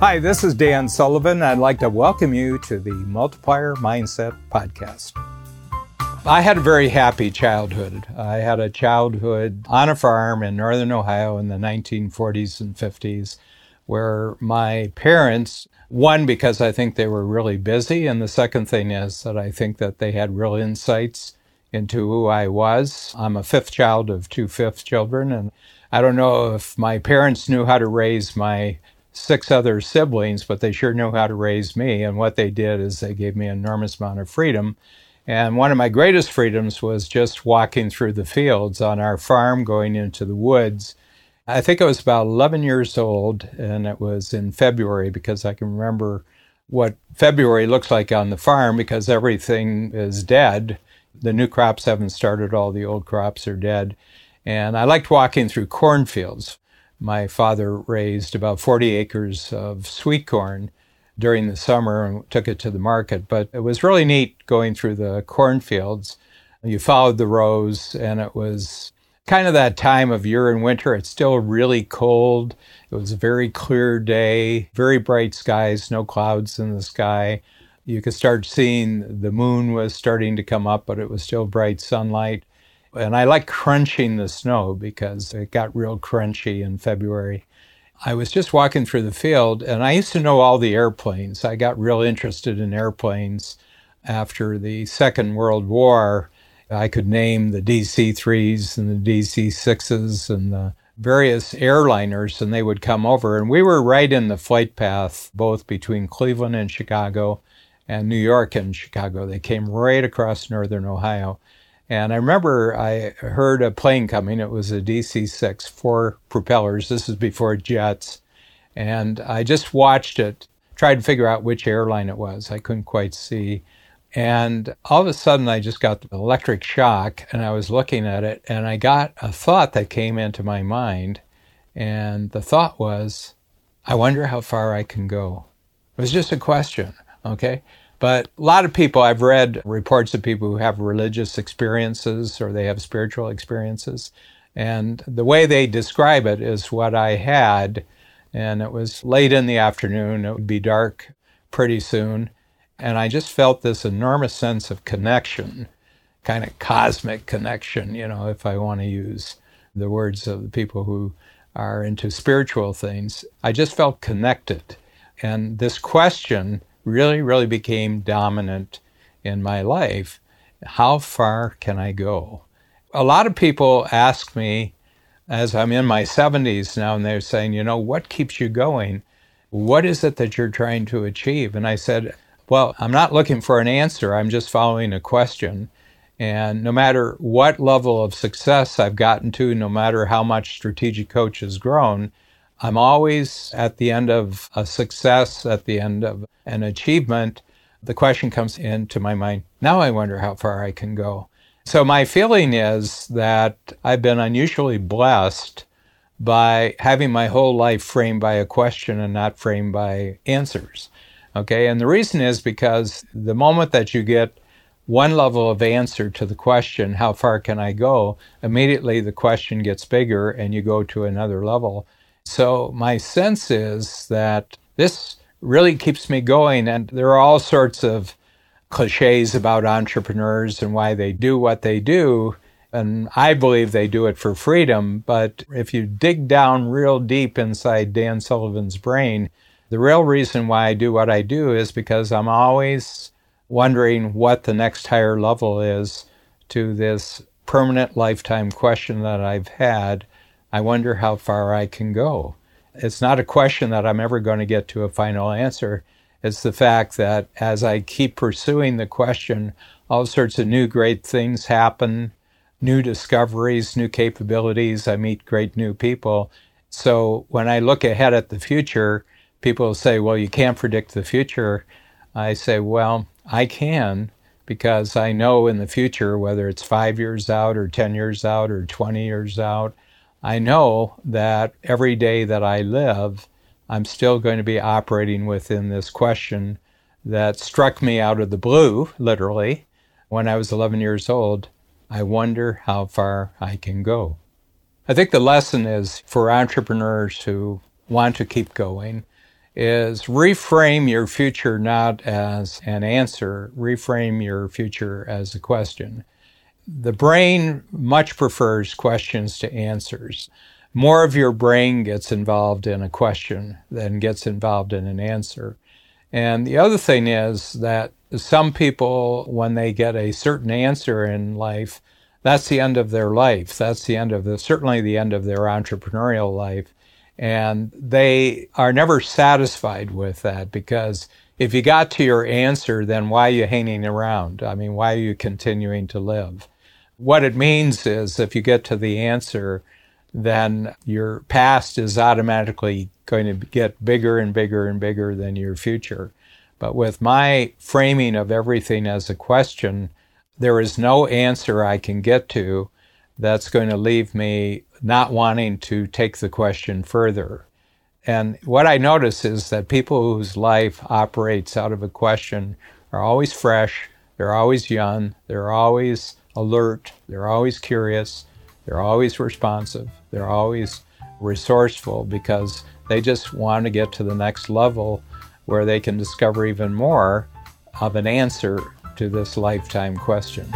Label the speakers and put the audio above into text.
Speaker 1: Hi, this is Dan Sullivan. I'd like to welcome you to the Multiplier Mindset Podcast. I had a very happy childhood. I had a childhood on a farm in northern Ohio in the 1940s and 50s where my parents, one, because I think they were really busy, and the second thing is that I think that they had real insights into who I was. I'm a fifth child of two fifth children, and I don't know if my parents knew how to raise my six other siblings, but they sure knew how to raise me. And what they did is they gave me an enormous amount of freedom. And one of my greatest freedoms was just walking through the fields on our farm, going into the woods. I think I was about 11 years old, and it was in February because I can remember what February looks like on the farm because everything is dead. The new crops haven't started, all the old crops are dead. And I liked walking through cornfields. My father raised about 40 acres of sweet corn during the summer and took it to the market. But it was really neat going through the cornfields. You followed the rows, and it was kind of that time of year in winter. It's still really cold. It was a very clear day, very bright skies, no clouds in the sky. You could start seeing the moon was starting to come up, but it was still bright sunlight. And I like crunching the snow because it got real crunchy in February. I was just walking through the field and I used to know all the airplanes. I got real interested in airplanes after the Second World War. I could name the DC 3s and the DC 6s and the various airliners, and they would come over. And we were right in the flight path, both between Cleveland and Chicago and New York and Chicago. They came right across northern Ohio. And I remember I heard a plane coming. It was a DC 6, four propellers. This is before jets. And I just watched it, tried to figure out which airline it was. I couldn't quite see. And all of a sudden, I just got the electric shock and I was looking at it and I got a thought that came into my mind. And the thought was, I wonder how far I can go. It was just a question. Okay. But a lot of people, I've read reports of people who have religious experiences or they have spiritual experiences. And the way they describe it is what I had. And it was late in the afternoon. It would be dark pretty soon. And I just felt this enormous sense of connection, kind of cosmic connection, you know, if I want to use the words of the people who are into spiritual things. I just felt connected. And this question really, really became dominant in my life. How far can I go? A lot of people ask me, as I'm in my 70s now, and they're saying, you know, what keeps you going? What is it that you're trying to achieve? And I said, well, I'm not looking for an answer, I'm just following a question. And no matter what level of success I've gotten to, no matter how much strategic coach has grown, I'm always at the end of a success, at the end of an achievement. The question comes into my mind now I wonder how far I can go. So, my feeling is that I've been unusually blessed by having my whole life framed by a question and not framed by answers. Okay, and the reason is because the moment that you get one level of answer to the question, how far can I go? Immediately the question gets bigger and you go to another level. So my sense is that this really keeps me going. And there are all sorts of cliches about entrepreneurs and why they do what they do. And I believe they do it for freedom. But if you dig down real deep inside Dan Sullivan's brain, the real reason why I do what I do is because I'm always wondering what the next higher level is to this permanent lifetime question that I've had I wonder how far I can go. It's not a question that I'm ever going to get to a final answer. It's the fact that as I keep pursuing the question, all sorts of new great things happen, new discoveries, new capabilities. I meet great new people. So when I look ahead at the future, people say, well, you can't predict the future. I say, well, I can because I know in the future, whether it's five years out or 10 years out or 20 years out, I know that every day that I live, I'm still going to be operating within this question that struck me out of the blue, literally, when I was 11 years old. I wonder how far I can go. I think the lesson is for entrepreneurs who want to keep going is reframe your future not as an answer, reframe your future as a question. The brain much prefers questions to answers. More of your brain gets involved in a question than gets involved in an answer. And the other thing is that some people, when they get a certain answer in life, that's the end of their life. That's the end of the, certainly the end of their entrepreneurial life. And they are never satisfied with that because if you got to your answer, then why are you hanging around? I mean, why are you continuing to live? What it means is if you get to the answer, then your past is automatically going to get bigger and bigger and bigger than your future. But with my framing of everything as a question, there is no answer I can get to that's going to leave me not wanting to take the question further. And what I notice is that people whose life operates out of a question are always fresh, they're always young, they're always alert, they're always curious, they're always responsive, they're always resourceful because they just want to get to the next level where they can discover even more of an answer to this lifetime question.